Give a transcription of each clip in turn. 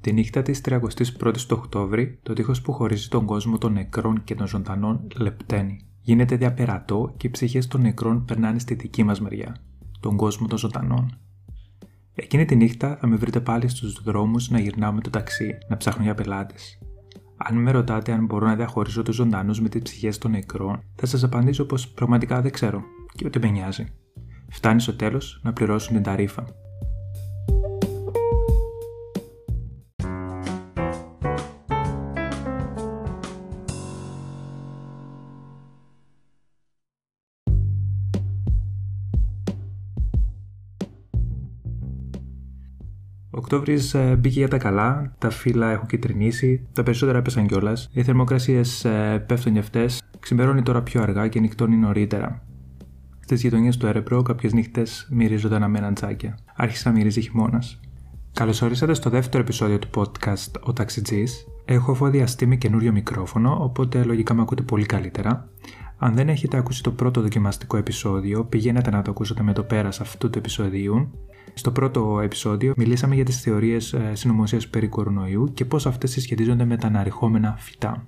Τη νύχτα της 31η του Οκτώβρη, το τείχος που χωρίζει τον κόσμο των νεκρών και των ζωντανών λεπταίνει. Γίνεται διαπερατό και οι ψυχές των νεκρών περνάνε στη δική μας μεριά, τον κόσμο των ζωντανών. Εκείνη τη νύχτα θα με βρείτε πάλι στους δρόμους να γυρνάω με το ταξί, να ψάχνω για πελάτες. Αν με ρωτάτε αν μπορώ να διαχωρίσω τους ζωντανούς με τις ψυχές των νεκρών, θα σας απαντήσω πως πραγματικά δεν ξέρω και ούτε με νοιάζει. Φτάνει στο τέλος να πληρώσουν την ταρήφα. Οκτώβρης ε, μπήκε για τα καλά, τα φύλλα έχουν κυτρινήσει, τα περισσότερα έπεσαν κιόλας, οι θερμοκρασίες ε, πέφτουν για αυτές, ξημερώνει τώρα πιο αργά και νυχτώνει νωρίτερα. Στις γειτονιές του Έρεπρο, κάποιες νύχτες μυρίζονταν αμένα τσάκια. Άρχισε να μυρίζει χειμώνας. Καλώς ορίσατε στο δεύτερο επεισόδιο του podcast Ο Ταξιτζής. Έχω αφοδιαστεί με καινούριο μικρόφωνο, οπότε λογικά με ακούτε πολύ καλύτερα. Αν δεν έχετε ακούσει το πρώτο δοκιμαστικό επεισόδιο, πηγαίνετε να το ακούσετε με το πέρας αυτού του επεισοδίου στο πρώτο επεισόδιο μιλήσαμε για τις θεωρίες ε, συνωμοσίας περί κορονοϊού και πώς αυτές συσχετίζονται με τα αναρριχόμενα φυτά.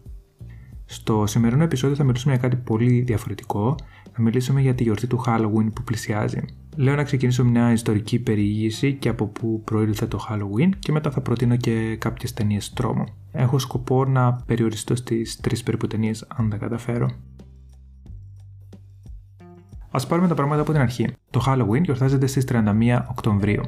Στο σημερινό επεισόδιο θα μιλήσουμε για κάτι πολύ διαφορετικό. Θα μιλήσουμε για τη γιορτή του Halloween που πλησιάζει. Λέω να ξεκινήσω μια ιστορική περιήγηση και από πού προήλθε το Halloween και μετά θα προτείνω και κάποιες ταινίες τρόμο. Έχω σκοπό να περιοριστώ στις τρεις περίπου ταινίες αν τα καταφέρω. Α πάρουμε τα πράγματα από την αρχή. Το Halloween γιορτάζεται στις 31 Οκτωβρίου.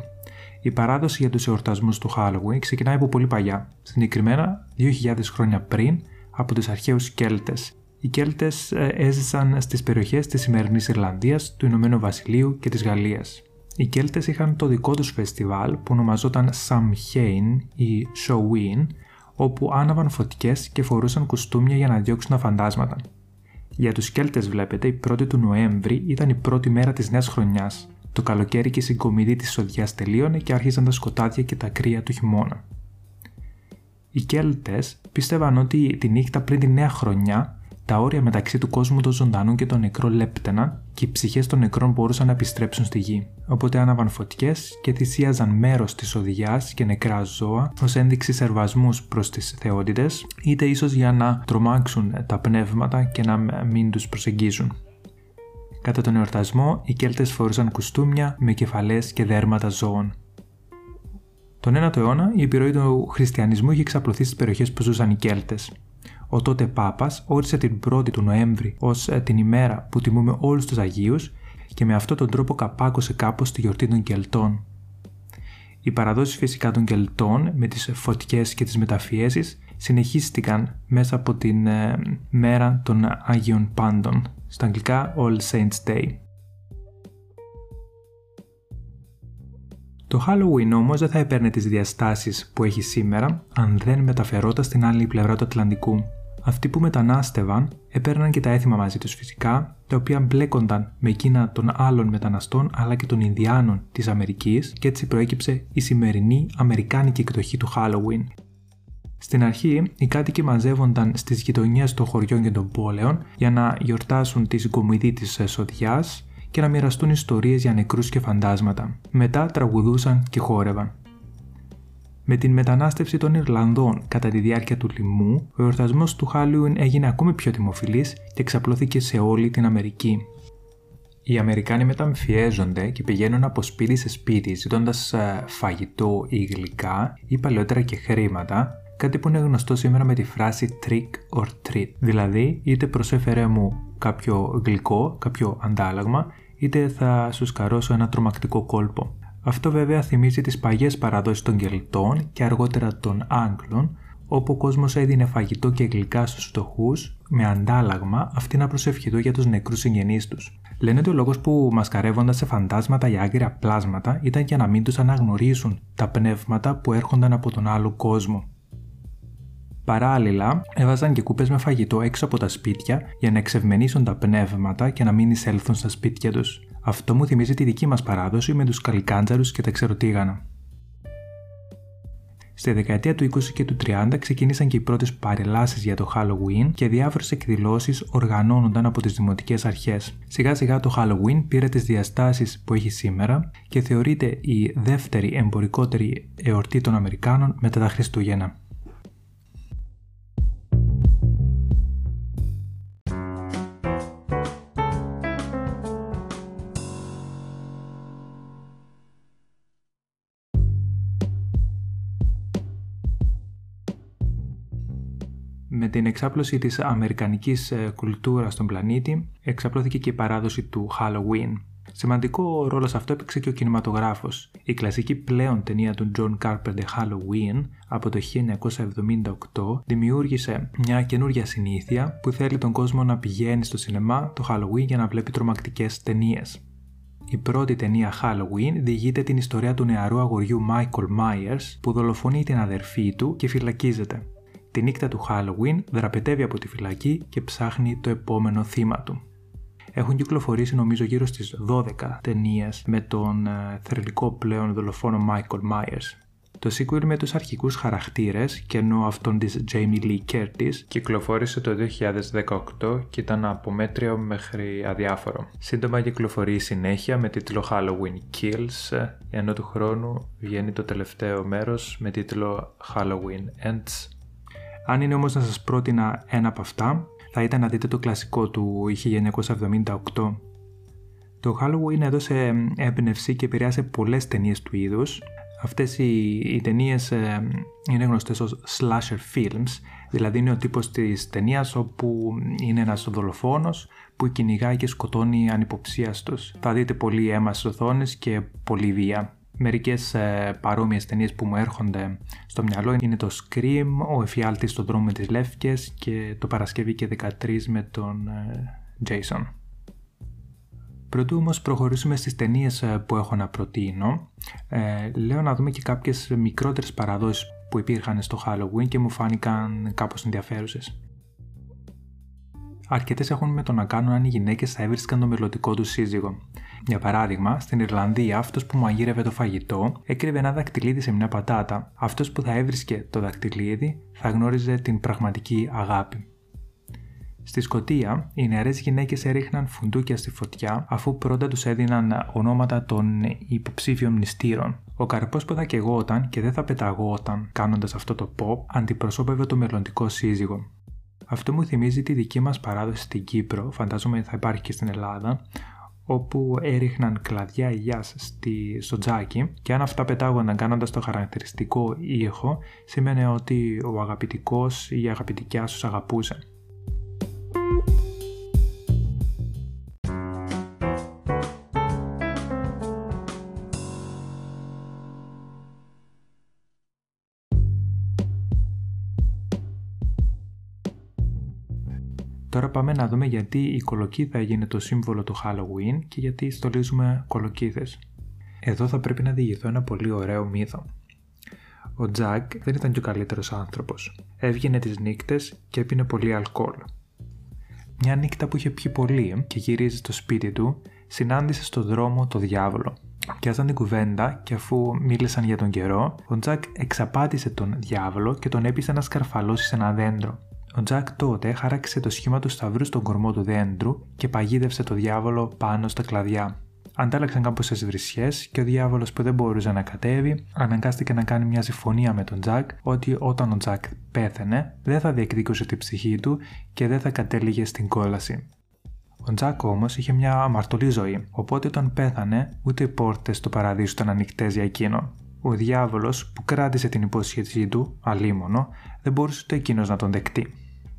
Η παράδοση για τους εορτασμούς του Halloween ξεκινάει από πολύ παλιά, συγκεκριμένα 2.000 χρόνια πριν από του αρχαίους Κέλτες. Οι Κέλτες ε, έζησαν στις περιοχές της σημερινής Ιρλανδίας, του Ηνωμένου Βασιλείου και της Γαλλίας. Οι Κέλτες είχαν το δικό τους φεστιβάλ που ονομαζόταν Samhain ή Showin, όπου άναβαν φωτιές και φορούσαν κουστούμια για να διώξουν τα φαντάσματα. Για τους Κέλτες βλέπετε, η 1η του Νοέμβρη ήταν η πρώτη μέρα της νέας χρονιάς. Το καλοκαίρι και η συγκομιδή της σοδιάς τελείωνε και άρχισαν τα σκοτάδια και τα κρύα του χειμώνα. Οι Κέλτες πίστευαν ότι τη νύχτα πριν τη νέα χρονιά τα όρια μεταξύ του κόσμου των ζωντανών και των νεκρών λέπτεναν και οι ψυχές των νεκρών μπορούσαν να επιστρέψουν στη γη. Οπότε άναβαν φωτιές και θυσίαζαν μέρος της οδηγιάς και νεκρά ζώα ως ένδειξη σερβασμούς προς τις θεότητες, είτε ίσως για να τρομάξουν τα πνεύματα και να μην τους προσεγγίζουν. Κατά τον εορτασμό, οι Κέλτες φορούσαν κουστούμια με κεφαλές και δέρματα ζώων. Τον 9ο αιώνα, η επιρροή του χριστιανισμού είχε εξαπλωθεί στις περιοχές που ζούσαν οι Κέλτες. Ο τότε Πάπας όρισε την 1η του Νοέμβρη ως ε, την ημέρα που τιμούμε όλους τους Αγίους και με αυτόν τον τρόπο καπάκωσε κάπως τη γιορτή των Κελτών. Οι παραδόσεις φυσικά των Κελτών με τις φωτιές και τις μεταφιέσεις συνεχίστηκαν μέσα από την ε, μέρα των Άγιων Πάντων, στα αγγλικά All Saints Day. Το Halloween όμως δεν θα έπαιρνε τις διαστάσεις που έχει σήμερα αν δεν μεταφερόταν στην άλλη πλευρά του Ατλαντικού. Αυτοί που μετανάστευαν έπαιρναν και τα έθιμα μαζί τους φυσικά, τα οποία μπλέκονταν με εκείνα των άλλων μεταναστών αλλά και των Ινδιάνων της Αμερικής και έτσι προέκυψε η σημερινή Αμερικάνικη εκδοχή του Halloween. Στην αρχή, οι κάτοικοι μαζεύονταν στις γειτονιές των χωριών και των πόλεων για να γιορτάσουν τη συγκομιδή της σοδιάς και να μοιραστούν ιστορίες για νεκρούς και φαντάσματα. Μετά τραγουδούσαν και χόρευαν. Με την μετανάστευση των Ιρλανδών κατά τη διάρκεια του λοιμού, ο εορτασμός του Χάλιουιν έγινε ακόμη πιο δημοφιλής και εξαπλώθηκε σε όλη την Αμερική. Οι Αμερικάνοι μεταμφιέζονται και πηγαίνουν από σπίτι σε σπίτι ζητώντας ε, φαγητό ή γλυκά ή παλαιότερα και χρήματα, κάτι που είναι γνωστό σήμερα με τη φράση trick or treat. Δηλαδή, είτε προσέφερε μου κάποιο γλυκό, κάποιο αντάλλαγμα, είτε θα σου σκαρώσω ένα τρομακτικό κόλπο. Αυτό βέβαια θυμίζει τις παγιές παραδόσεις των Κελτών και αργότερα των Άγγλων, όπου ο κόσμος έδινε φαγητό και γλυκά στους φτωχούς με αντάλλαγμα αυτοί να προσευχηθούν για τους νεκρούς συγγενείς τους. Λένε ότι ο λόγος που μασκαρεύονταν σε φαντάσματα ή άγρια πλάσματα ήταν για να μην τους αναγνωρίσουν τα πνεύματα που έρχονταν από τον άλλο κόσμο. Παράλληλα, έβαζαν και κούπες με φαγητό έξω από τα σπίτια για να εξευμενήσουν τα πνεύματα και να μην εισέλθουν στα σπίτια τους. Αυτό μου θυμίζει τη δική μας παράδοση με τους καλικάντζαρους και τα ξεροτήγανα. Στη δεκαετία του 20 και του 30 ξεκίνησαν και οι πρώτες παρελάσεις για το Halloween και διάφορες εκδηλώσεις οργανώνονταν από τις δημοτικές αρχές. Σιγά σιγά το Halloween πήρε τις διαστάσεις που έχει σήμερα και θεωρείται η δεύτερη εμπορικότερη εορτή των Αμερικάνων μετά τα Χριστούγεννα. Την εξάπλωση της αμερικανικής ε, κουλτούρας στον πλανήτη, εξαπλώθηκε και η παράδοση του Halloween. Σημαντικό ρόλο σε αυτό έπαιξε και ο κινηματογράφος. Η κλασική πλέον ταινία του John Carpenter Halloween από το 1978 δημιούργησε μια καινούργια συνήθεια που θέλει τον κόσμο να πηγαίνει στο σινεμά το Halloween για να βλέπει τρομακτικές ταινίες. Η πρώτη ταινία Halloween διηγείται την ιστορία του νεαρού αγοριού Michael Myers που δολοφονεί την αδερφή του και φυλακίζεται. Τη νύχτα του Halloween δραπετεύει από τη φυλακή και ψάχνει το επόμενο θύμα του. Έχουν κυκλοφορήσει νομίζω γύρω στις 12 ταινίες με τον ε, θρελικό πλέον δολοφόνο Michael Myers. Το sequel με τους αρχικούς χαρακτήρες και ενώ αυτόν της Jamie Lee Curtis κυκλοφόρησε το 2018 και ήταν από μέτριο μέχρι αδιάφορο. Σύντομα κυκλοφορεί η συνέχεια με τίτλο Halloween Kills ενώ του χρόνου βγαίνει το τελευταίο μέρος με τίτλο Halloween Ends αν είναι όμως να σας πρότεινα ένα από αυτά, θα ήταν να δείτε το κλασικό του 1978. Το Halloween έδωσε έμπνευση και επηρεάσε πολλές ταινίες του είδους. Αυτές οι, οι ταινίες ε, είναι γνωστές ως slasher films, δηλαδή είναι ο τύπος της ταινίας όπου είναι ένας δολοφόνος που κυνηγάει και σκοτώνει ανυποψίαστος. Θα δείτε πολύ αίμα στις οθόνες και πολύ βία. Μερικές ε, παρόμοιες ταινίες που μου έρχονται στο μυαλό είναι το Scream, ο εφιάλτης στον δρόμο με τις Λεύκες και το Παρασκευή και 13 με τον ε, Jason. Πρωτού όμως προχωρήσουμε στις ταινίες ε, που έχω να προτείνω, ε, λέω να δούμε και κάποιες μικρότερες παραδόσεις που υπήρχαν στο Halloween και μου φάνηκαν κάπως ενδιαφέρουσες. Αρκετές έχουν με το να κάνουν αν οι γυναίκες θα έβρισκαν το μελλοντικό τους σύζυγο. Για παράδειγμα, στην Ιρλανδία, αυτός που μαγείρευε το φαγητό έκρυβε ένα δακτυλίδι σε μια πατάτα. Αυτός που θα έβρισκε το δακτυλίδι θα γνώριζε την πραγματική αγάπη. Στη Σκωτία, οι νεαρές γυναίκες έριχναν φουντούκια στη φωτιά αφού πρώτα τους έδιναν ονόματα των υποψήφιων μνηστήρων. Ο καρπός που θα κεγόταν και δεν θα πεταγόταν κάνοντας αυτό το pop αντιπροσώπευε το μελλοντικό σύζυγο. Αυτό μου θυμίζει τη δική μας παράδοση στην Κύπρο, φαντάζομαι θα υπάρχει και στην Ελλάδα, όπου έριχναν κλαδιά ηλιάς στη, στο τζάκι και αν αυτά πετάγονταν κάνοντας το χαρακτηριστικό ήχο, σημαίνει ότι ο αγαπητικός ή η αγαπητικιά σου αγαπούσε. Δούμε γιατί η κολοκύθα έγινε το σύμβολο του Halloween και γιατί στολίζουμε κολοκύθες. Εδώ θα πρέπει να διηγηθώ ένα πολύ ωραίο μύθο. Ο Τζακ δεν ήταν και ο καλύτερος άνθρωπος. Έβγαινε τις νύκτες και έπινε πολύ αλκοόλ. Μια νύχτα που είχε πιει πολύ και γυρίζει στο σπίτι του, συνάντησε στο δρόμο το διάβολο. Πιάσαν την κουβέντα και αφού μίλησαν για τον καιρό, ο Τζακ εξαπάτησε τον διάβολο και τον έπεισε να σκαρφαλώσει σε ένα δέντρο. Ο Τζακ τότε χάραξε το σχήμα του σταυρού στον κορμό του δέντρου και παγίδευσε το διάβολο πάνω στα κλαδιά. Αντάλλαξαν κάμποσες βρισιές και ο διάβολος που δεν μπορούσε να κατέβει αναγκάστηκε να κάνει μια συμφωνία με τον Τζακ ότι όταν ο Τζακ πέθαινε δεν θα διεκδικούσε την ψυχή του και δεν θα κατέληγε στην κόλαση. Ο Τζακ όμως είχε μια αμαρτωλή ζωή, οπότε όταν πέθανε ούτε οι πόρτες του παραδείσου ήταν ανοιχτές για εκείνον. Ο διάβολος που κράτησε την υπόσχεσή του, αλίμονο, δεν μπορούσε ούτε εκείνος να τον δεχτεί.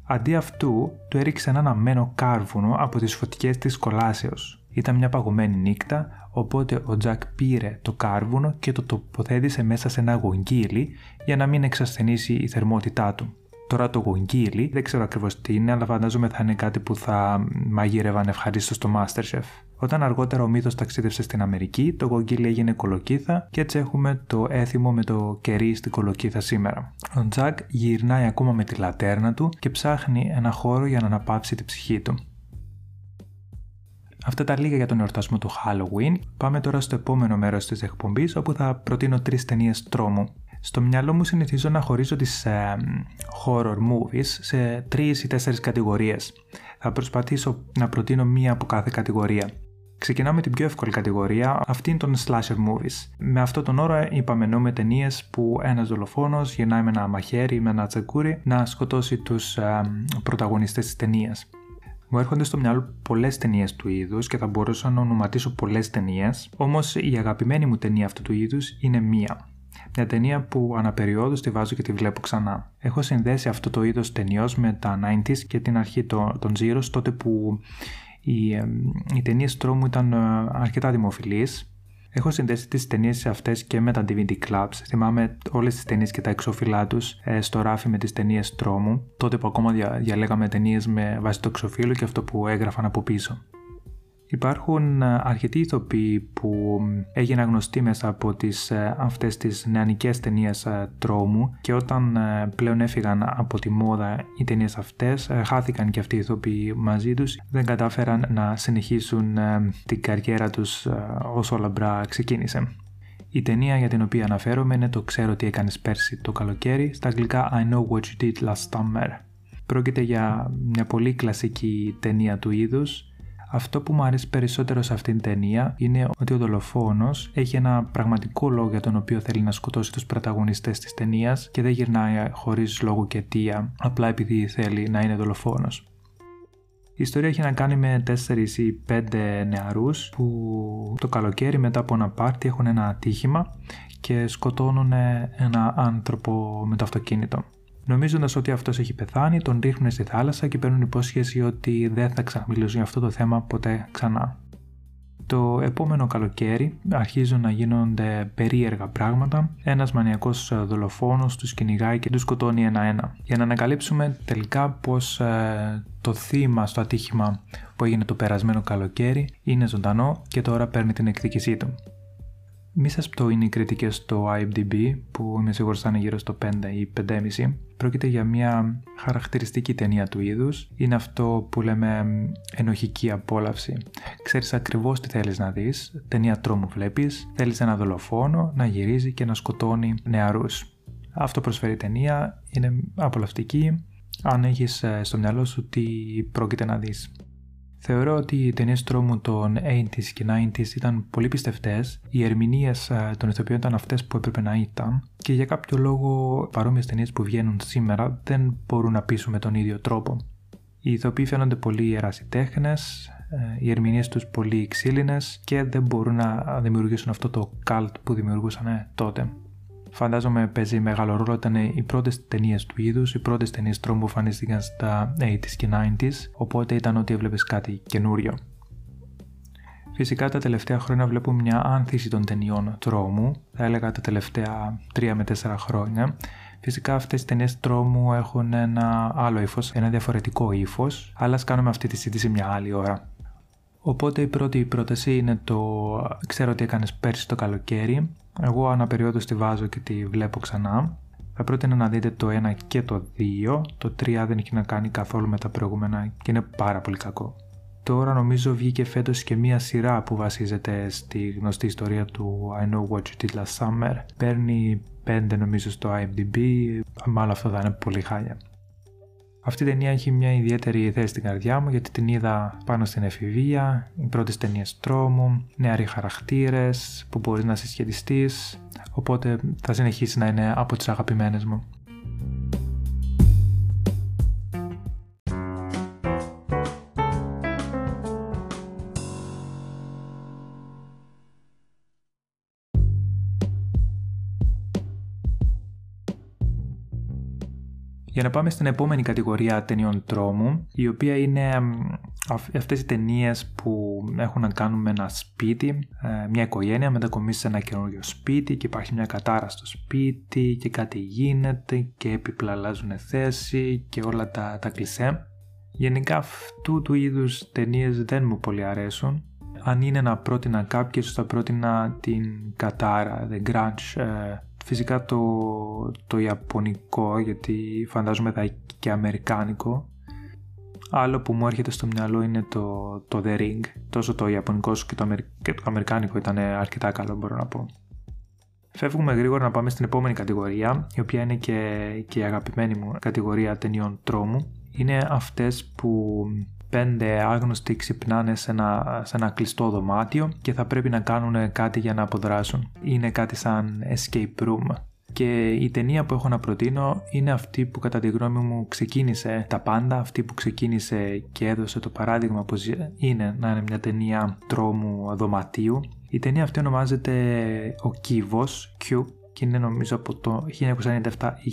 Αντί αυτού, του έριξε ένα αναμμένο κάρβουνο από τις φωτιές της κολάσεως. Ήταν μια παγωμένη νύχτα, οπότε ο Τζακ πήρε το κάρβουνο και το τοποθέτησε μέσα σε ένα γογγύλι για να μην εξασθενήσει η θερμότητά του. Τώρα το γογγίλι δεν ξέρω ακριβώς τι είναι, αλλά φαντάζομαι θα είναι κάτι που θα μαγείρευαν ευχαρίστως στο Masterchef. Όταν αργότερα ο μύθος ταξίδευσε στην Αμερική, το γογγίλι έγινε κολοκύθα και έτσι έχουμε το έθιμο με το κερί στην κολοκύθα σήμερα. Ο Τζακ γυρνάει ακόμα με τη λατέρνα του και ψάχνει ένα χώρο για να αναπαύσει τη ψυχή του. Αυτά τα λίγα για τον εορτασμό του Halloween. Πάμε τώρα στο επόμενο μέρος της εκπομπής, όπου θα προτείνω τρεις ταινίες τρόμου. Στο μυαλό μου συνηθίζω να χωρίζω τις ε, horror movies σε τρεις ή τέσσερις κατηγορίες. Θα προσπαθήσω να προτείνω μία από κάθε κατηγορία. Ξεκινάμε με την πιο εύκολη κατηγορία, αυτήν των slasher movies. Με αυτό τον όρο είπαμε εννοούμε ταινίες που ένας δολοφόνος γυρνάει με ένα μαχαίρι ή με ένα τσεκούρι να σκοτώσει τους ε, πρωταγωνιστές της ταινίας. Μου έρχονται στο μυαλό πολλές ταινίες του είδους και θα μπορούσα να ονοματίσω πολλές ταινίες, όμως η αγαπημένη μου ταινία αυτού του είδους είναι μία. Μια ταινία που αναπεριόδου τη βάζω και τη βλέπω ξανά. Έχω συνδέσει αυτό το είδος ταινιός με τα 90s και την αρχή των, των Zeros, τότε που οι, οι ταινίες τρόμου ήταν ε, αρκετά δημοφιλείς Έχω συνδέσει τις ταινίες αυτές και με τα DVD clubs. Θυμάμαι όλες τις ταινίες και τα εξώφυλλά τους ε, στο ράφι με τις ταινίες τρόμου. Τότε που ακόμα διαλέγαμε ταινίες με βάση το εξωφύλλο και αυτό που έγραφαν από πίσω. Υπάρχουν ε, αρκετοί ηθοποιοί που έγιναν γνωστοί μέσα από τις, ε, αυτές τις νεανικές ταινίες ε, τρόμου και όταν πλέον έφυγαν από τη μόδα οι ταινίες αυτές χάθηκαν και αυτοί οι ηθοποιοί μαζί τους δεν κατάφεραν να συνεχίσουν την καριέρα τους όσο λαμπρά ξεκίνησε. Η ταινία για την οποία αναφέρομαι είναι το «Ξέρω τι έκανες πέρσι το καλοκαίρι» στα αγγλικά «I know what you did last summer». Πρόκειται για μια πολύ κλασική ταινία του είδους αυτό που μου αρέσει περισσότερο σε αυτήν την ταινία είναι ότι ο δολοφόνος έχει ένα πραγματικό λόγο για τον οποίο θέλει να σκοτώσει τους πρωταγωνιστές της ταινίας και δεν γυρνάει χωρίς λόγο και αιτία, απλά επειδή θέλει να είναι δολοφόνος. Η ιστορία έχει να κάνει με 4 ή 5 νεαρούς που το καλοκαίρι μετά από ένα πάρτι έχουν ένα ατύχημα και σκοτώνουν ένα άνθρωπο με το αυτοκίνητο. Νομίζοντας ότι αυτός έχει πεθάνει, τον ρίχνουν στη θάλασσα και παίρνουν υπόσχεση ότι δεν θα ξαναμιλήσουν για αυτό το θέμα ποτέ ξανά. Το επόμενο καλοκαίρι αρχίζουν να γίνονται περίεργα πράγματα. Ένας μανιακός δολοφόνος τους κυνηγάει και τους σκοτώνει ένα-ένα. Για να ανακαλύψουμε τελικά πως ε, το θύμα στο ατύχημα που έγινε το περασμένο καλοκαίρι είναι ζωντανό και τώρα παίρνει την εκδίκησή του. Μη σας πτώ είναι οι κριτικές στο IMDb, που είμαι σίγουρος θα είναι γύρω στο 5 ή 5,5. Πρόκειται για μια χαρακτηριστική ταινία του είδους. Είναι αυτό που λέμε ενοχική απόλαυση. Ξέρεις ακριβώς τι θέλεις να δεις. Ταινία τρόμου βλέπεις. Θέλεις ένα δολοφόνο να γυρίζει και να σκοτώνει νεαρούς. Αυτό προσφέρει η ταινία. Είναι απολαυστική. Αν έχεις ε, στο μυαλό σου τι πρόκειται να δεις. Θεωρώ ότι οι ταινίες τρόμου των 80s και 90s ήταν πολύ πιστευτές, οι ερμηνείες των ηθοποιών ήταν αυτές που έπρεπε να ήταν. Και για κάποιο λόγο παρόμοιες ταινίες που βγαίνουν σήμερα δεν μπορούν να πείσουν με τον ίδιο τρόπο. Οι ηθοποιοί φαίνονται πολύ ερασιτέχνες, ε, οι ερμηνείες τους πολύ ξύλινες και δεν μπορούν να δημιουργήσουν αυτό το cult που δημιουργούσαν τότε φαντάζομαι παίζει μεγάλο ρόλο. Ήταν οι πρώτες ταινίες του είδους, οι πρώτες ταινίες τρόμου που εμφανίστηκαν στα 80s και 90s, οπότε ήταν ότι έβλεπες κάτι καινούριο. Φυσικά τα τελευταία χρόνια βλέπω μια άνθηση των ταινιών τρόμου, θα έλεγα τα τελευταία 3 με 4 χρόνια. Φυσικά αυτές οι ταινίες τρόμου έχουν ένα άλλο ύφος, ένα διαφορετικό ύφος, αλλά ας κάνουμε αυτή τη συζήτηση μια άλλη ώρα. Οπότε η πρώτη πρόταση είναι το «Ξέρω τι έκανες πέρσι το καλοκαίρι». Εγώ αναπεριόδως τη βάζω και τη βλέπω ξανά. Θα πρότεινα να δείτε το 1 και το 2. Το 3 δεν έχει να κάνει καθόλου με τα προηγούμενα και είναι πάρα πολύ κακό. Τώρα νομίζω βγήκε φέτος και μία σειρά που βασίζεται στη γνωστή ιστορία του I Know What You Did Last Summer. Παίρνει 5 νομίζω στο IMDb, μάλλον αυτό θα είναι πολύ χάλια. Αυτή η ταινία έχει μια ιδιαίτερη θέση στην καρδιά μου γιατί την είδα πάνω στην εφηβεία, οι πρώτες ταινίες τρόμου, νεαροί χαρακτήρες που μπορείς να συσχετιστείς, οπότε θα συνεχίσει να είναι από τις αγαπημένες μου. Για να πάμε στην επόμενη κατηγορία ταινιών τρόμου, η οποία είναι αυτές οι ταινίες που έχουν να κάνουν με ένα σπίτι, ε, μια οικογένεια μετακομίσει σε ένα καινούριο σπίτι και υπάρχει μια κατάρα στο σπίτι και κάτι γίνεται και έπιπλα αλλάζουν θέση και όλα τα, τα κλισέ. Γενικά αυτού του είδους ταινίες δεν μου πολύ αρέσουν. Αν είναι να πρότεινα κάποιες, θα πρότεινα την κατάρα, The Grunge, ε, Φυσικά το, το Ιαπωνικό, γιατί φαντάζομαι θα και Αμερικάνικο. Άλλο που μου έρχεται στο μυαλό είναι το, το The Ring. Τόσο το Ιαπωνικό όσο και το, και το Αμερικάνικο ήταν αρκετά καλό μπορώ να πω. Φεύγουμε γρήγορα να πάμε στην επόμενη κατηγορία, η οποία είναι και, και η αγαπημένη μου κατηγορία ταινιών τρόμου. Είναι αυτές που πέντε άγνωστοι ξυπνάνε σε ένα, σε ένα κλειστό δωμάτιο και θα πρέπει να κάνουν κάτι για να αποδράσουν. Είναι κάτι σαν escape room. Και η ταινία που έχω να προτείνω είναι αυτή που κατά τη γνώμη μου ξεκίνησε τα πάντα, αυτή που ξεκίνησε και έδωσε το παράδειγμα πως είναι να είναι μια ταινία τρόμου δωματίου. Η ταινία αυτή ονομάζεται Ο Κύβος, Cube, και είναι νομίζω από το 1997 ή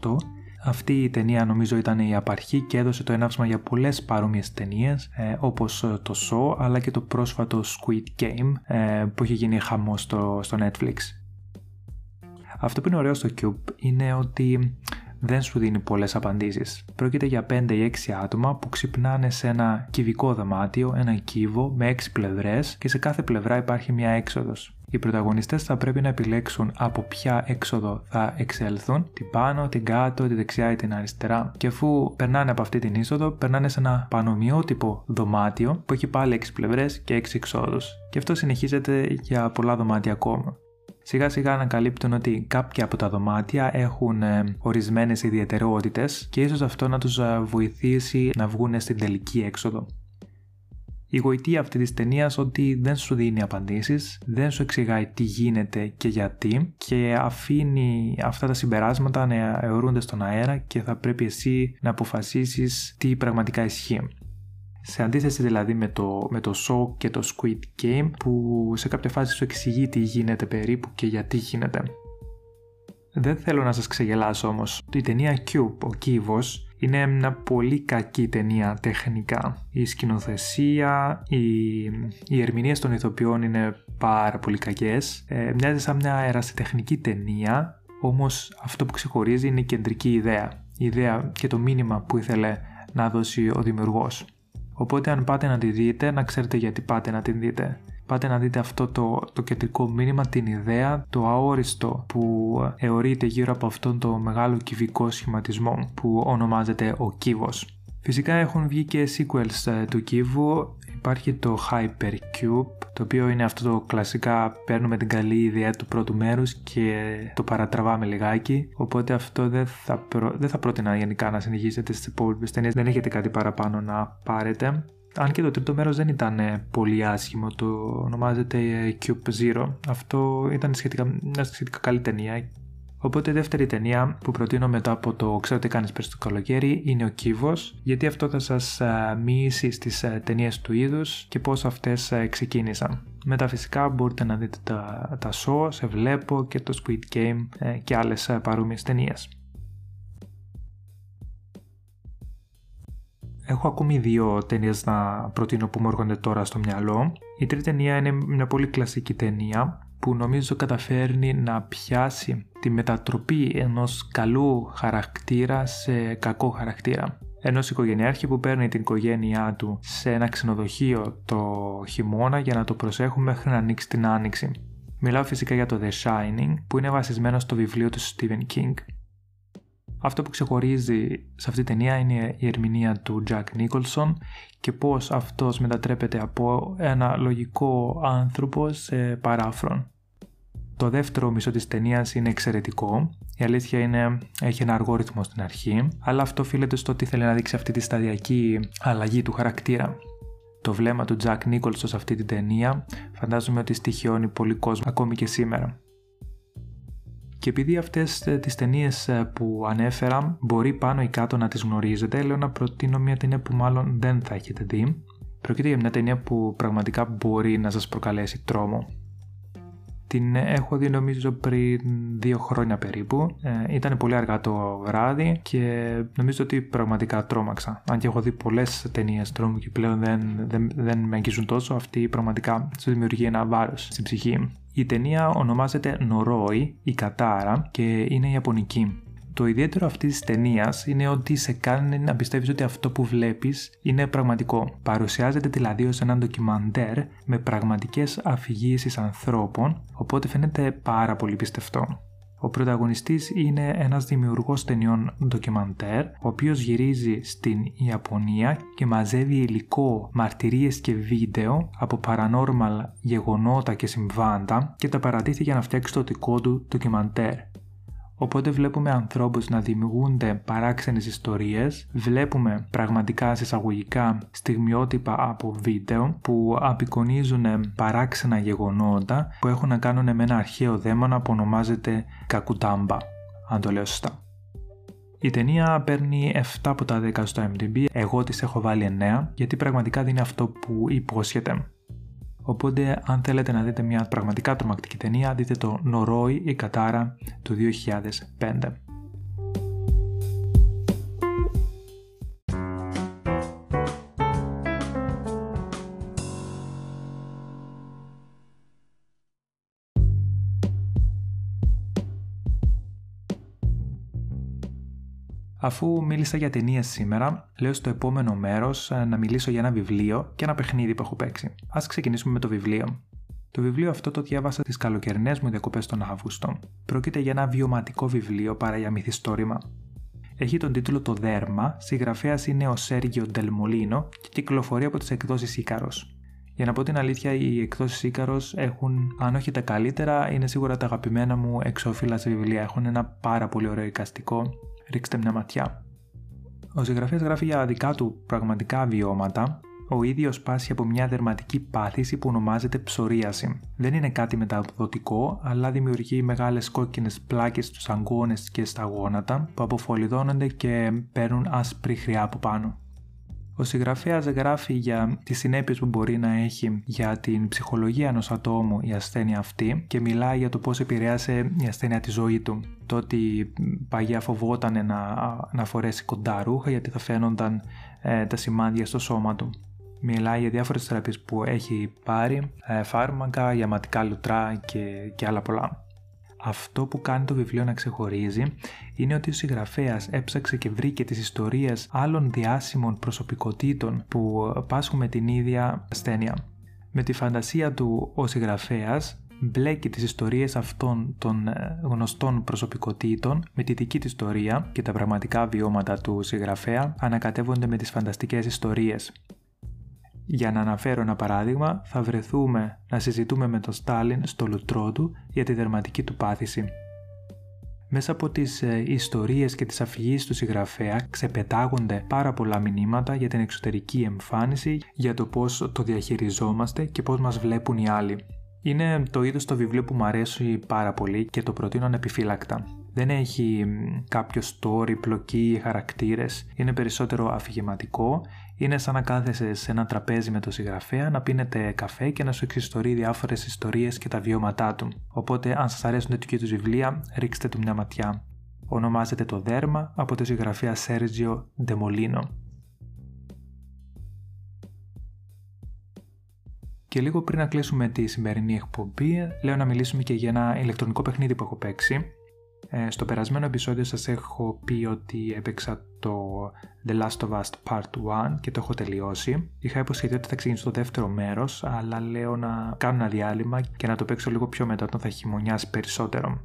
1998 αυτή η ταινία νομίζω ήταν η απαρχή και έδωσε το έναυσμα για πολλές παρόμοιες ταινίες ε, όπως το Show αλλά και το πρόσφατο Squid Game ε, που έχει γίνει χαμό στο, στο Netflix. Αυτό που είναι ωραίο στο Cube είναι ότι δεν σου δίνει πολλές απαντήσεις. Πρόκειται για 5 ή 6 άτομα που ξυπνάνε σε ένα κυβικό δωμάτιο, ένα κύβο με 6 πλευρές και σε κάθε πλευρά υπάρχει μια έξοδος. Οι πρωταγωνιστές θα πρέπει να επιλέξουν από ποια έξοδο θα εξέλθουν, την πάνω, την κάτω, τη δεξιά ή την αριστερά. Και αφού περνάνε από αυτή την είσοδο, περνάνε σε ένα πανομοιότυπο δωμάτιο που έχει πάλι 6 πλευρές και 6 εξόδους. Και αυτό συνεχίζεται για πολλά δωμάτια ακόμα σιγά σιγά ανακαλύπτουν ότι κάποια από τα δωμάτια έχουν ε, ορισμένες ιδιαιτερότητες και ίσως αυτό να τους ε, βοηθήσει να βγουν στην τελική έξοδο. Η γοητεία αυτή της ταινίας ότι δεν σου δίνει απαντήσεις, δεν σου εξηγάει τι γίνεται και γιατί και αφήνει αυτά τα συμπεράσματα να αιωρούνται στον αέρα και θα πρέπει εσύ να αποφασίσεις τι πραγματικά ισχύει. Σε αντίθεση δηλαδή με το, με το Show και το Squid Game που σε κάποια φάση σου εξηγεί τι γίνεται περίπου και γιατί γίνεται. Δεν θέλω να σας ξεγελάσω όμως. Η ταινία Cube, ο Κύβος, είναι μια πολύ κακή ταινία τεχνικά. Η σκηνοθεσία, οι, οι ερμηνείες των ηθοποιών είναι πάρα πολύ κακές. Ε, μοιάζει σαν μια ερασιτεχνική ταινία, όμως αυτό που ξεχωρίζει είναι η κεντρική ιδέα. Η ιδέα και το μήνυμα που ήθελε να δώσει ο δημιουργός. Οπότε αν πάτε να τη δείτε, να ξέρετε γιατί πάτε να την δείτε. Πάτε να δείτε αυτό το, το κεντρικό μήνυμα, την ιδέα, το αόριστο που εωρείται γύρω από αυτόν το μεγάλο κυβικό σχηματισμό που ονομάζεται ο κύβος. Φυσικά έχουν βγει και sequels ε, του κύβου, υπάρχει το Hypercube, το οποίο είναι αυτό το κλασικά παίρνουμε την καλή ιδέα του πρώτου μέρους και το παρατραβάμε λιγάκι, οπότε αυτό δεν θα, προ... δεν θα πρότεινα γενικά να συνεχίσετε στις υπόλοιπες ταινίες, δεν έχετε κάτι παραπάνω να πάρετε. Αν και το τρίτο μέρος δεν ήταν ε, πολύ άσχημο, το ονομάζεται ε, Cube Zero. Αυτό ήταν σχετικά, μια σχετικά καλή ταινία Οπότε η δεύτερη ταινία που προτείνω μετά από το «Ξέρω τι κάνεις πέρσι το καλοκαίρι» είναι ο Κύβος, γιατί αυτό θα σας μοιήσει στις ταινίες του είδους και πώς αυτές ξεκίνησαν. Μετά φυσικά μπορείτε να δείτε τα, τα show, σε βλέπω και το Squid Game ε, και άλλες παρόμοιες ταινίες. Έχω ακόμη δύο ταινίες να προτείνω που μου έρχονται τώρα στο μυαλό. Η τρίτη ταινία είναι μια πολύ κλασική ταινία που νομίζω καταφέρνει να πιάσει τη μετατροπή ενός καλού χαρακτήρα σε κακό χαρακτήρα. Ενός οικογενειάρχη που παίρνει την οικογένειά του σε ένα ξενοδοχείο το χειμώνα για να το προσέχουν μέχρι να ανοίξει την άνοιξη. Μιλάω φυσικά για το The Shining που είναι βασισμένο στο βιβλίο του Stephen King. Αυτό που ξεχωρίζει σε αυτή τη ταινία είναι η ερμηνεία του Jack Nicholson και πώς αυτός μετατρέπεται από ένα λογικό άνθρωπο σε παράφρον. Το δεύτερο μισό της ταινίας είναι εξαιρετικό. Η αλήθεια είναι έχει ένα αργό ρυθμό στην αρχή, αλλά αυτό οφείλεται στο ότι θέλει να δείξει αυτή τη σταδιακή αλλαγή του χαρακτήρα. Το βλέμμα του Jack Nicholson σε αυτή την ταινία φαντάζομαι ότι στοιχειώνει πολύ κόσμο ακόμη και σήμερα. Και επειδή αυτές ε, τις ταινίες ε, που ανέφερα μπορεί πάνω ή κάτω να τις γνωρίζετε, λέω να προτείνω μια ταινία που μάλλον δεν θα έχετε δει. Πρόκειται για μια ταινία που πραγματικά μπορεί να σας προκαλέσει τρόμο. Την έχω δει νομίζω πριν δύο χρόνια περίπου. Ε, ήταν πολύ αργά το βράδυ και νομίζω ότι πραγματικά τρόμαξα. Αν και έχω δει πολλές ταινίες τρόμου και πλέον δεν, δεν, δεν με αγγίζουν τόσο, αυτή πραγματικά σου δημιουργεί ένα βάρος στην ψυχή. Η ταινία ονομάζεται Νορόι, η Κατάρα και είναι ιαπωνική. Το ιδιαίτερο αυτής της ταινίας είναι ότι σε κάνει να πιστεύεις ότι αυτό που βλέπεις είναι πραγματικό. Παρουσιάζεται δηλαδή ως ένα ντοκιμαντέρ με πραγματικές αφηγήσεις ανθρώπων, οπότε φαίνεται πάρα πολύ πιστευτό. Ο πρωταγωνιστής είναι ένας δημιουργός ταινιών ντοκιμαντέρ, ο οποίος γυρίζει στην Ιαπωνία και μαζεύει υλικό, μαρτυρίες και βίντεο από paranormal γεγονότα και συμβάντα και τα παρατήθη για να φτιάξει το δικό του ντοκιμαντέρ. Οπότε βλέπουμε ανθρώπους να δημιουργούνται παράξενες ιστορίες, βλέπουμε πραγματικά συσσαγωγικά στιγμιότυπα από βίντεο που απεικονίζουν παράξενα γεγονότα που έχουν να κάνουν με ένα αρχαίο δαίμονα που ονομάζεται Κακουτάμπα, αν το λέω σωστά. Η ταινία παίρνει 7 από τα 10 στο MDB, εγώ της έχω βάλει 9 γιατί πραγματικά δίνει αυτό που υπόσχεται. Οπότε αν θέλετε να δείτε μια πραγματικά τρομακτική ταινία δείτε το Νορόι η Κατάρα του 2005. Αφού μίλησα για ταινίες σήμερα, λέω στο επόμενο μέρος ε, να μιλήσω για ένα βιβλίο και ένα παιχνίδι που έχω παίξει. Α ξεκινήσουμε με το βιβλίο. Το βιβλίο αυτό το διάβασα τις καλοκαιρινές μου διακοπές τον Αύγουστο. Πρόκειται για ένα βιωματικό βιβλίο παρά για μυθιστόρημα. Έχει τον τίτλο Το Δέρμα, συγγραφέας είναι ο Σέργιο Ντελμολίνο και κυκλοφορεί από τις εκδόσεις Ήκαρο. Για να πω την αλήθεια, οι εκδόσεις Ήκαρο έχουν, αν όχι τα καλύτερα, είναι σίγουρα τα αγαπημένα μου εξώφυλλα σε βιβλία. Έχουν ένα πάρα πολύ ωραίο εικαστικό ρίξτε μια ματιά. Ο συγγραφέας γράφει για δικά του πραγματικά βιώματα, ο ίδιος πάσει από μια δερματική πάθηση που ονομάζεται ψωρίαση. Δεν είναι κάτι μεταδοτικό, αλλά δημιουργεί μεγάλες κόκκινες πλάκες στους αγκώνε και στα γόνατα που αποφολιδώνονται και παίρνουν άσπρη χρειά από πάνω. Ο συγγραφέας γράφει για τις συνέπειες που μπορεί να έχει για την ψυχολογία ενός ατόμου η ασθένεια αυτή και μιλάει για το πώς επηρέασε η ασθένεια τη ζωή του. Το ότι παγιά φοβόταν να, να φορέσει κοντά ρούχα γιατί θα φαίνονταν ε, τα σημάδια στο σώμα του. Μιλάει για διάφορες θεραπείες που έχει πάρει, ε, φάρμακα, γιαματικά λουτρά και, και άλλα πολλά. Αυτό που κάνει το βιβλίο να ξεχωρίζει είναι ότι ο συγγραφέας έψαξε και βρήκε τις ιστορίες άλλων διάσημων προσωπικότητων που πάσχουν με την ίδια ασθένεια. Με τη φαντασία του ο συγγραφέας μπλέκει τις ιστορίες αυτών των ε, γνωστών προσωπικότητων με τη δική της ιστορία και τα πραγματικά βιώματα του συγγραφέα ανακατεύονται με τις φανταστικές ιστορίες. Για να αναφέρω ένα παράδειγμα, θα βρεθούμε να συζητούμε με τον Στάλιν στο λουτρό του για τη δερματική του πάθηση. Μέσα από τις ε, ιστορίες και τις αφηγήσεις του συγγραφέα ξεπετάγονται πάρα πολλά μηνύματα για την εξωτερική εμφάνιση, για το πώς το διαχειριζόμαστε και πώς μας βλέπουν οι άλλοι. Είναι το είδος το βιβλίο που μου αρέσει πάρα πολύ και το προτείνω ανεπιφύλακτα. Δεν έχει κάποιο story, πλοκή, χαρακτήρες. Είναι περισσότερο αφηγηματικό. Είναι σαν να κάθεσαι σε ένα τραπέζι με το συγγραφέα, να πίνετε καφέ και να σου εξιστορεί διάφορες ιστορίες και τα βιώματά του. Οπότε, αν σας αρέσουν τέτοιου είδους βιβλία, ρίξτε του μια ματιά. Ονομάζεται Το Δέρμα από το συγγραφέα Σέργιο Ντεμολίνο. Και λίγο πριν να κλείσουμε τη σημερινή εκπομπή, λέω να μιλήσουμε και για ένα ηλεκτρονικό παιχνίδι που έχω παίξει. Ε, στο περασμένο επεισόδιο σας έχω πει ότι έπαιξα το The Last of Us Part 1 και το έχω τελειώσει. Είχα υποσχεθεί ότι θα ξεκινήσω το δεύτερο μέρος, αλλά λέω να κάνω ένα διάλειμμα και να το παίξω λίγο πιο μετά όταν θα χειμωνιάσει περισσότερο.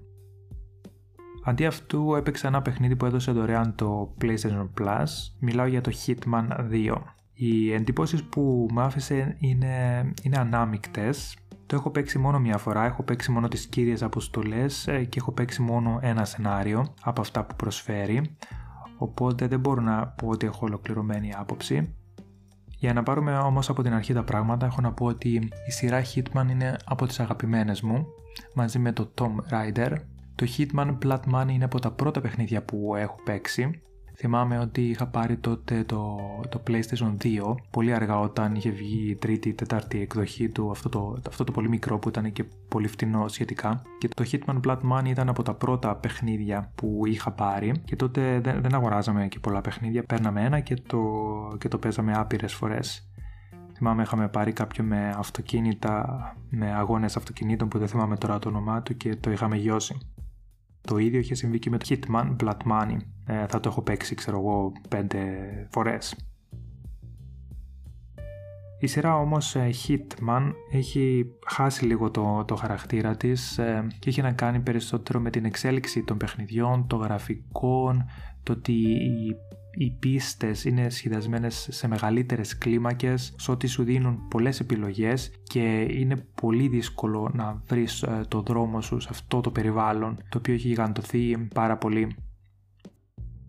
Αντί αυτού έπαιξα ένα παιχνίδι που έδωσε δωρεάν το PlayStation Plus. Μιλάω για το Hitman 2. Οι εντυπώσεις που μου άφησε είναι, είναι ανάμεικτες το έχω παίξει μόνο μία φορά, έχω παίξει μόνο τις κύριες αποστολές ε, και έχω παίξει μόνο ένα σενάριο από αυτά που προσφέρει, οπότε δεν μπορώ να πω ότι έχω ολοκληρωμένη άποψη. Για να πάρουμε όμως από την αρχή τα πράγματα, έχω να πω ότι η σειρά Hitman είναι από τις αγαπημένες μου, μαζί με το Tom Rider. Το Hitman Blood Money είναι από τα πρώτα παιχνίδια που έχω παίξει Θυμάμαι ότι είχα πάρει τότε το, το PlayStation 2 πολύ αργά όταν είχε βγει η τρίτη ή τετάρτη εκδοχή του αυτό το, αυτό το πολύ μικρό που ήταν και πολύ φτηνό σχετικά και το Hitman Blood Money ήταν από τα πρώτα παιχνίδια που είχα πάρει και τότε δεν, δεν αγοράζαμε και πολλά παιχνίδια, παίρναμε ένα και το, και το παίζαμε άπειρες φορές. Θυμάμαι είχαμε πάρει κάποιο με αυτοκίνητα, με αγώνες αυτοκινήτων που δεν θυμάμαι τώρα το όνομά του και το είχαμε γιώσει. Το ίδιο είχε συμβεί και με το Hitman Blood Money. Ε, θα το έχω παίξει, ξέρω εγώ, πέντε φορές. Η σειρά όμως ε, Hitman έχει χάσει λίγο το, το χαρακτήρα της ε, και έχει να κάνει περισσότερο με την εξέλιξη των παιχνιδιών, των γραφικών, το ότι οι, οι πίστες είναι σχεδιασμένες σε μεγαλύτερες κλίμακες, σε ότι σου δίνουν πολλές επιλογές και είναι πολύ δύσκολο να βρεις ε, το δρόμο σου σε αυτό το περιβάλλον το οποίο έχει γιγαντωθεί πάρα πολύ.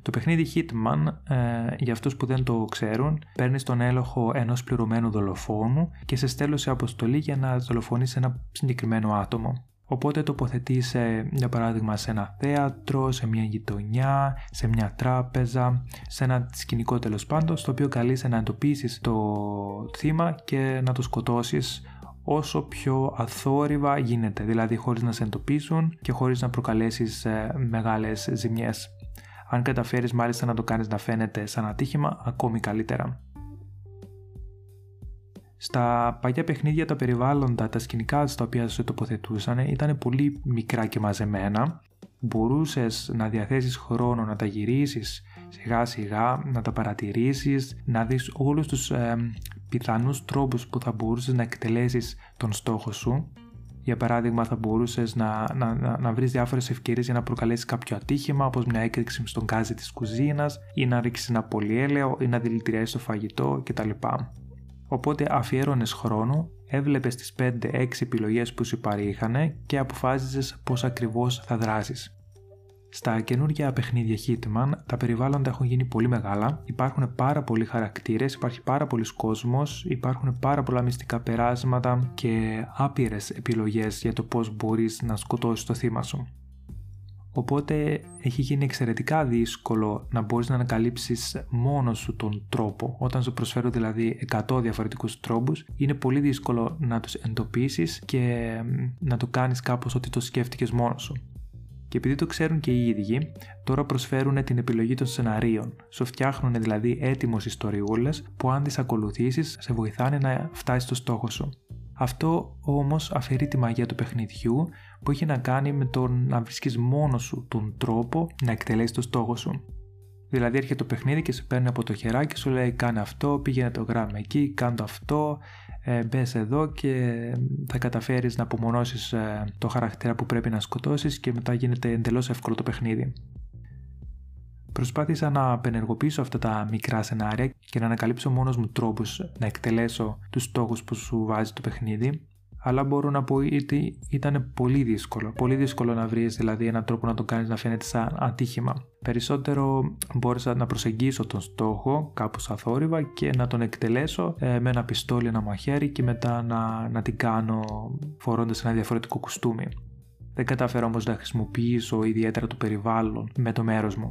Το παιχνίδι Hitman, ε, για αυτούς που δεν το ξέρουν, παίρνει τον έλεγχο ενός πληρωμένου δολοφόνου και σε στέλνει σε αποστολή για να δολοφονήσει ένα συγκεκριμένο άτομο. Οπότε τοποθετείσαι για παράδειγμα σε ένα θέατρο, σε μια γειτονιά, σε μια τράπεζα, σε ένα σκηνικό τέλος πάντων, στο οποίο καλείσαι να εντοπίσεις το θύμα και να το σκοτώσεις όσο πιο αθόρυβα γίνεται, δηλαδή χωρίς να σε εντοπίσουν και χωρίς να προκαλέσεις ε, μεγάλες ζημιές. Αν καταφέρεις μάλιστα να το κάνεις να φαίνεται σαν ατύχημα, ακόμη καλύτερα. Στα παλιά παιχνίδια τα περιβάλλοντα, τα σκηνικά στα οποία σε τοποθετούσαν ήταν πολύ μικρά και μαζεμένα. Μπορούσες να διαθέσεις χρόνο να τα γυρίσεις σιγά σιγά, να τα παρατηρήσεις, να δεις όλους τους ε, πιθανούς τρόπους που θα μπορούσες να εκτελέσεις τον στόχο σου για παράδειγμα, θα μπορούσες να, να, να, να βρεις διάφορες ευκαιρίες για να προκαλέσεις κάποιο ατύχημα, όπως μια έκρηξη στον γκάζι της κουζίνας, ή να ρίξεις ένα πολυέλαιο, ή να δηλητηριάσεις το φαγητό κτλ. Οπότε αφιέρωνες χρόνο, έβλεπες τις 5-6 επιλογές που σου παρήχανε και αποφάσιζε πώς ακριβώς θα δράσεις. Στα καινούργια παιχνίδια Hitman τα περιβάλλοντα έχουν γίνει πολύ μεγάλα, υπάρχουν πάρα πολλοί χαρακτήρες, υπάρχει πάρα πολλοί κόσμος, υπάρχουν πάρα πολλά μυστικά περάσματα και άπειρες επιλογές για το πώς μπορείς να σκοτώσεις το θύμα σου. Οπότε έχει γίνει εξαιρετικά δύσκολο να μπορείς να ανακαλύψεις μόνος σου τον τρόπο. Όταν σου προσφέρω δηλαδή 100 διαφορετικούς τρόπους, είναι πολύ δύσκολο να τους εντοπίσεις και να το κάνεις κάπως ότι το σκέφτηκες μόνος σου. Και επειδή το ξέρουν και οι ίδιοι, τώρα προσφέρουν την επιλογή των σεναρίων. Σου φτιάχνουν δηλαδή έτοιμο ιστοριούλες που αν τις ακολουθήσεις σε βοηθάνε να φτάσεις στο στόχο σου. Αυτό όμως αφαιρεί τη μαγεία του παιχνιδιού που έχει να κάνει με το να βρίσκεις μόνος σου τον τρόπο να εκτελέσεις το στόχο σου. Δηλαδή έρχεται το παιχνίδι και σε παίρνει από το χεράκι και σου λέει κάνε αυτό, πήγαινε το γράμμα εκεί, κάνε αυτό, ε, μπες εδώ και θα καταφέρεις να απομονώσεις ε, το χαρακτήρα που πρέπει να σκοτώσεις και μετά γίνεται εντελώς εύκολο το παιχνίδι. Προσπάθησα να απενεργοποιήσω αυτά τα μικρά σενάρια και να ανακαλύψω μόνος μου τρόπους να εκτελέσω τους στόχους που σου βάζει το παιχνίδι αλλά μπορώ να πω ότι ήταν πολύ δύσκολο. Πολύ δύσκολο να βρεις δηλαδή έναν τρόπο να το κάνεις να φαίνεται σαν ατύχημα. Περισσότερο μπόρεσα να προσεγγίσω τον στόχο κάπως αθόρυβα και να τον εκτελέσω ε, με ένα πιστόλι, ένα μαχαίρι και μετά να, να την κάνω φορώντας ένα διαφορετικό κουστούμι. Δεν κατάφερα όμως να χρησιμοποιήσω ιδιαίτερα το περιβάλλον με το μέρος μου.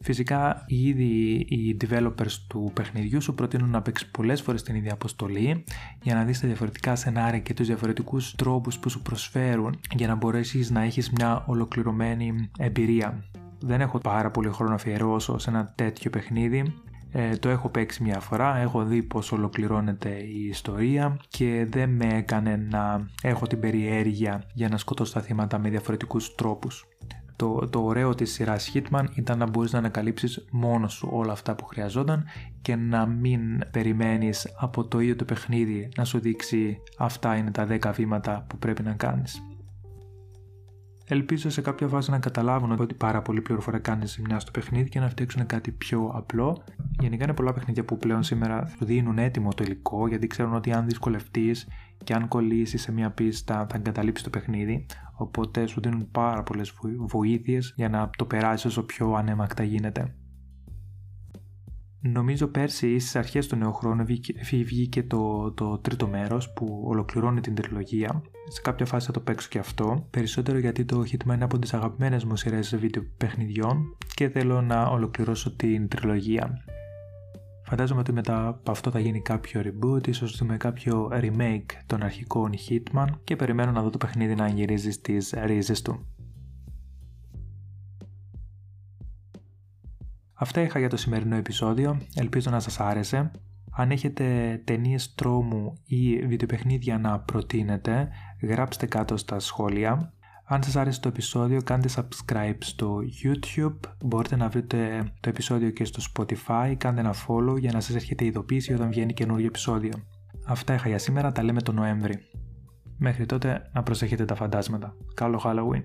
Φυσικά ήδη οι developers του παιχνιδιού σου προτείνουν να παίξεις πολλές φορές την ίδια αποστολή για να δεις τα διαφορετικά σενάρια και τους διαφορετικούς τρόπους που σου προσφέρουν για να μπορέσεις να έχεις μια ολοκληρωμένη εμπειρία. Δεν έχω πάρα πολύ χρόνο να αφιερώσω σε ένα τέτοιο παιχνίδι. Ε, το έχω παίξει μια φορά, έχω δει πως ολοκληρώνεται η ιστορία και δεν με έκανε να έχω την περιέργεια για να σκοτώσω τα θύματα με διαφορετικούς τρόπους. Το, το ωραίο της σειράς Hitman ήταν να μπορείς να ανακαλύψεις μόνος σου όλα αυτά που χρειαζόταν και να μην περιμένεις από το ίδιο το παιχνίδι να σου δείξει αυτά είναι τα 10 βήματα που πρέπει να κάνεις. Ελπίζω σε κάποια φάση να καταλάβουν ότι πάρα πολύ πληροφορία κάνεις ζημιά στο παιχνίδι και να φτιάξουν κάτι πιο απλό. Γενικά είναι πολλά παιχνίδια που πλέον σήμερα σου δίνουν έτοιμο το υλικό γιατί ξέρουν ότι αν δυσκολευτείς και αν κολλήσεις σε μια πίστα θα εγκαταλείψεις το παιχνίδι. Οπότε σου δίνουν πάρα πολλές βοήθειες για να το περάσεις όσο πιο ανέμακτα γίνεται. Νομίζω πέρσι στις αρχές του νέου χρόνου βγήκε το, το τρίτο μέρος που ολοκληρώνει την τριλογία. Σε κάποια φάση θα το παίξω και αυτό. Περισσότερο γιατί το Hitman είναι από τις αγαπημένες μου σειρές βίντεο παιχνιδιών και θέλω να ολοκληρώσω την τριλογία. Φαντάζομαι ότι μετά από αυτό θα γίνει κάποιο reboot, ίσως δούμε κάποιο remake των αρχικών Hitman και περιμένω να δω το παιχνίδι να γυρίζει στις ρίζες του. Αυτά είχα για το σημερινό επεισόδιο, ελπίζω να σας άρεσε. Αν έχετε ταινίες τρόμου ή βιντεοπαιχνίδια να προτείνετε, γράψτε κάτω στα σχόλια. Αν σας άρεσε το επεισόδιο, κάντε subscribe στο YouTube, μπορείτε να βρείτε το επεισόδιο και στο Spotify, κάντε ένα follow για να σας έρχεται ειδοποίηση όταν βγαίνει καινούργιο επεισόδιο. Αυτά είχα για σήμερα, τα λέμε το Νοέμβρη. Μέχρι τότε να προσέχετε τα φαντάσματα. Καλό Halloween!